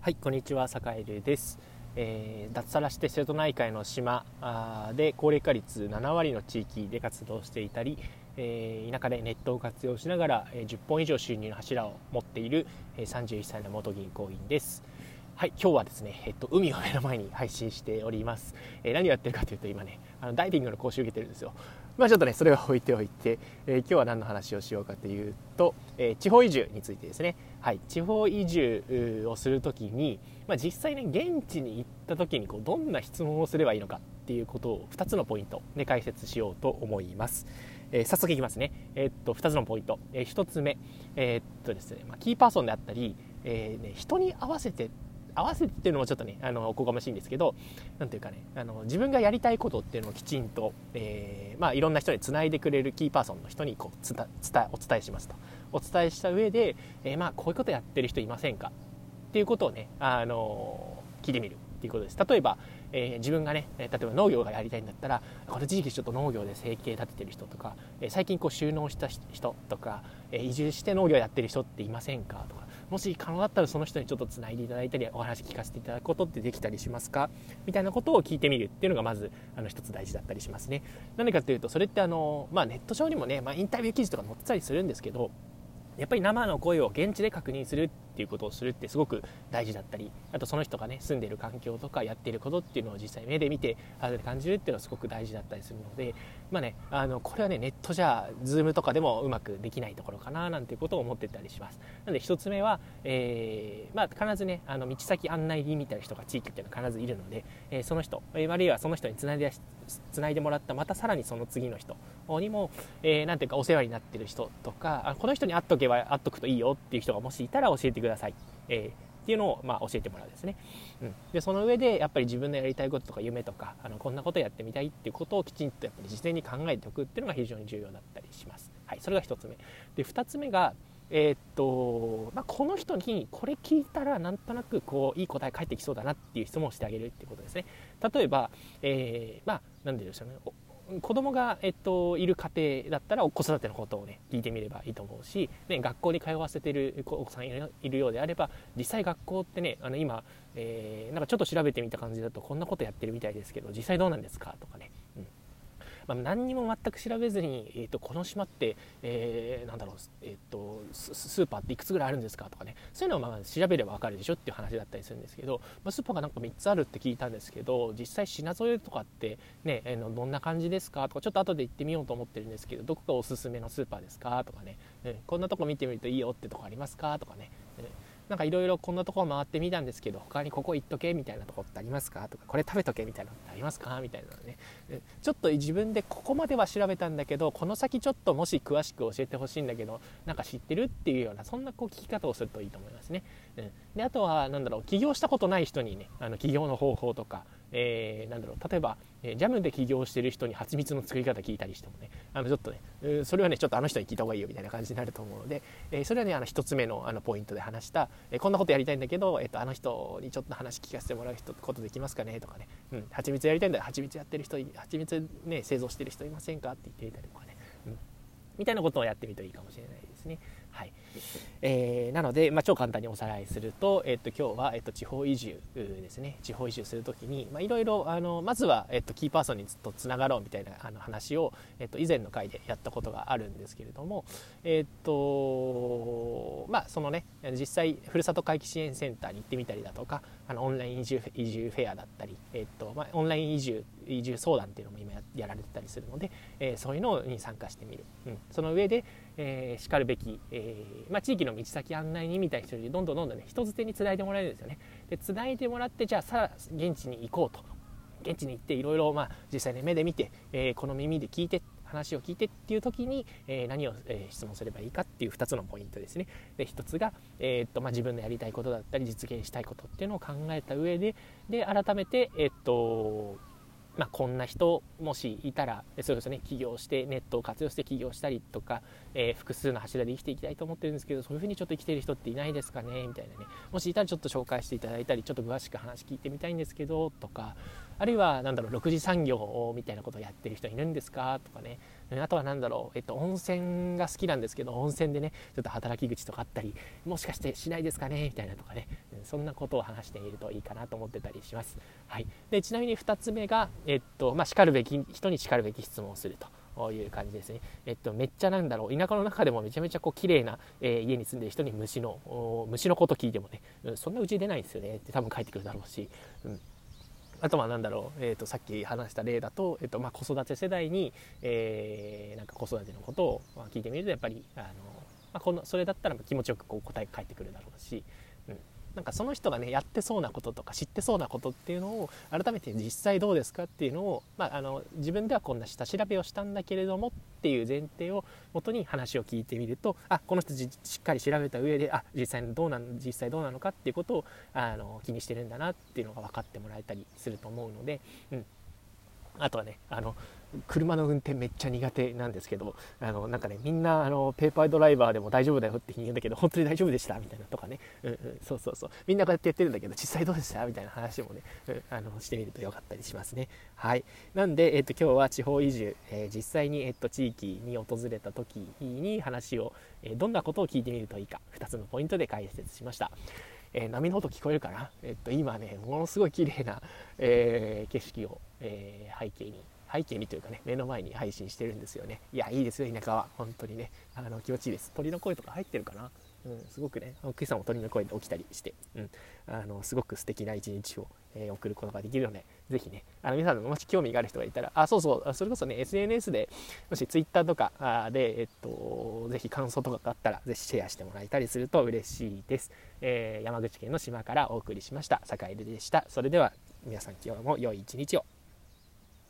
はい、こんにちは、坂井です。えー、脱サラして瀬戸内海の島で高齢化率7割の地域で活動していたり、えー、田舎でネットを活用しながら、え10本以上収入の柱を持っている、え31歳の元銀行員です。はい、今日はですね、えっと、海を目の前に配信しております。えー、何をやってるかというと、今ね、あのダイビングの講習を受けてるんですよ。まあ、ちょっとね、それは置いておいて、えー、今日は何の話をしようかというと、えー、地方移住についてですね。はい、地方移住をするときに、まあ、実際ね、現地に行ったときにこう、どんな質問をすればいいのかっていうことを2つのポイントで解説しようと思います。えー、早速いきますね。えー、っと、2つのポイント。えー、1つ目、えー、っとですね、まあ、キーパーソンであったり、えーね、人に合わせて合わせてっていうのもちょっとねあのおこがましいんですけど何ていうかねあの自分がやりたいことっていうのをきちんと、えーまあ、いろんな人につないでくれるキーパーソンの人にこう伝お伝えしますと。お伝えした上で、えー、まあ、こういうことやってる人いませんか？っていうことをねあの聞いてみるっていうことです。例えば、えー、自分がね例えば農業がやりたいんだったらこの地域ちょっと農業で生計立ててる人とか、え、最近こう収納した人とか、え、移住して農業やってる人っていませんか？とかもし可能だったらその人にちょっとつないでいただいたりお話聞かせていただくことってできたりしますか？みたいなことを聞いてみるっていうのがまずあの一つ大事だったりしますね。なんでかっていうとそれってあの、まあ、ネット上にもね、まあ、インタビュー記事とか載ってたりするんですけどやっぱり生の声を現地で確認するっていうことをするってすごく大事だったりあとその人がね住んでいる環境とかやっていることっていうのを実際目で見て感じるっていうのはすごく大事だったりするのでまあねあのこれはねネットじゃズームとかでもうまくできないところかななんていうことを思ってたりします。なので1つ目は、えー、まあ、必ずねあの道先案内人みたいな人が地域っていうのは必ずいるので、えー、その人、えー、あるいはその人につないでつないでもらったまたさらにその次の人にも、えー、ていうかお世話になってる人とかあこの人に会っとけば会っとくといいよっていう人がもしいたら教えてください、えーっていうのをまあ教えてもらうんですね、うん、でその上でやっぱり自分のやりたいこととか夢とかあのこんなことやってみたいっていうことをきちんとやっぱり事前に考えておくっていうのが非常に重要だったりします、はい、それが1つ目。で2つ目がえー、っとまあ、この人にこれ聞いたらなんとなくこういい答え返ってきそうだなっていう質問をしてあげるっていうことですね。例えば、えー、まあ何でしょうね。子供が、えっと、いる家庭だったら子育てのことをね聞いてみればいいと思うし、ね、学校に通わせてるお子さんいるようであれば実際学校ってねあの今、えー、なんかちょっと調べてみた感じだとこんなことやってるみたいですけど実際どうなんですかとかね、うん、まあ、何にも全く調べずに、えーと、この島って、えー、なんだろう、えーと、スーパーっていくつぐらいあるんですかとかね。そういうのをまあ調べれば分かるでしょっていう話だったりするんですけど、まあ、スーパーがなんか3つあるって聞いたんですけど実際品添えとかってね、えー、どんな感じですかとかちょっと後で行ってみようと思ってるんですけどどこがおすすめのスーパーですかとかね、うん、こんなとこ見てみるといいよってとこありますかとかね、うん。なんかいろいろこんなところ回ってみたんですけど他にここ行っとけみたいなとこってありますか？とかこれ食べとけみたいなのってありますか？みたいなのねちょっと自分でここまでは調べたんだけどこの先ちょっともし詳しく教えてほしいんだけどなんか知ってるっていうようなそんなこう聞き方をするといいと思いますね。うん、であとは何だろう起業したことない人にねあの起業の方法とかえー、なんだろう例えば、えー、ジャムで起業してる人に蜂蜜の作り方聞いたりしてもねあのちょっとねそれはねちょっとあの人に聞いた方がいいよみたいな感じになると思うので、えー、それはねあの1つ目のあのポイントで話した、え、こんなことやりたいんだけど、えーと、あの人にちょっと話聞かせてもらう人ことできますかねとかね、うん、蜂蜜やりたいんだ蜂蜜やってる人蜂蜜ね製造してる人いませんかって言ってみたりとかね、うん、みたいなことをやってみるといいかもしれないです。ですね。はい。えー、なので、まあ、超簡単におさらいすると,、えっと今日は、えっと地方移住ですね。地方移住する時にいろいろまずは、えっとキーパーソンにずっとつながろうみたいなあの話を、えっと以前の回でやったことがあるんですけれども、えっとまあ、そのね実際ふるさと回帰支援センターに行ってみたりだとかあのオンライン移住移住フェアだったり、えっとまあ、オンライン移住移住相談っていうのも今やられてたりするので、えー、そういうのに参加してみる、うん、その上で、えー、しかるべき、えーまあ、地域の道先案内人みたいな人にどんどんどんどんね人づてにつないでもらえるんですよねでつないでもらってじゃあさあ現地に行こうと現地に行っていろいろ実際ね目で見て、えー、この耳で聞いて話を聞いてっていう時に、えー、何を、えー、質問すればいいかっていう2つのポイントですね。で1つが、えー、っとまあ、自分のやりたいことだったり実現したいことっていうのを考えた上でで改めて、えっとまあ、こんな人もしいたらそうですね起業してネットを活用して起業したりとか、えー、複数の柱で生きていきたいと思ってるんですけどそういうふうにちょっと生きてる人っていないですかねみたいなね。もしいたらちょっと紹介していただいたりちょっと詳しく話聞いてみたいんですけどとかあるいは何だろう6次産業みたいなことをやってる人いるんですか？とかね。あとは何だろう、えっと、温泉が好きなんですけど温泉でねちょっと働き口とかあったりもしかしてしないですかねみたいなとかねそんなことを話してみるといいかなと思ってたりします、はい、でちなみに2つ目が、えっとまあ、しかるべき人にしかるべき質問をすると。こういう感じですね。えっと、めっちゃなんだろう、田舎の中でもめちゃめちゃこう綺麗な、えー、家に住んでる人に虫の、虫のこと聞いてもね、うん、そんなうち出ないんですよね。って多分帰ってくるだろうし、うん、あとは何だろう、えーと、さっき話した例だと,、えーとまあ、子育て世代に、えー、なんか子育てのことを聞いてみるとやっぱりあの、まあ、このそれだったら気持ちよくこう答えが返ってくるだろうし、なんかその人がねやってそうなこととか知ってそうなことっていうのを改めて実際どうですかっていうのを、まあ、あの自分ではこんな下調べをしたんだけれどもっていう前提をもとに話を聞いてみるとあこの人しっかり調べた上であ実際どうなん実際どうなのかっていうことをあの気にしてるんだなっていうのが分かってもらえたりすると思うので、うん、あとはねあの車の運転めっちゃ苦手なんですけどあのなんかねみんなあのペーパードライバーでも大丈夫だよって言うんだけど本当に大丈夫でしたみたいなとかね、うんうん、そうそうそう。みんなこうやってやってるんだけど実際どうでした？みたいな話もね、うん、あのしてみるとよかったりしますね。はい。なんで、えっと、今日は地方移住、えー、実際に、えっと、地域に訪れた時に話を、えー、どんなことを聞いてみるといいか2つのポイントで解説しました。えー、波の音聞こえるかな、えっと、今ねものすごい綺麗な、えー、景色を、えー、背景に背景にというかね目の前に配信してるんですよね。いやいいですよ田舎は。本当にね。あの気持ちいいです。鳥の声とか入ってるかな？うん、すごくね今朝も鳥の声で起きたりして、うん、あのすごく素敵な一日を、えー、送ることができるのでぜひねあの皆さんもし興味がある人がいたらあそうそうそれこそね SNS でもし Twitter とかで、えっと、ぜひ感想とかがあったらぜひシェアしてもらえたりすると嬉しいです、えー、山口県の島からお送りしました坂井でした。それでは皆さん今日も良い一日を。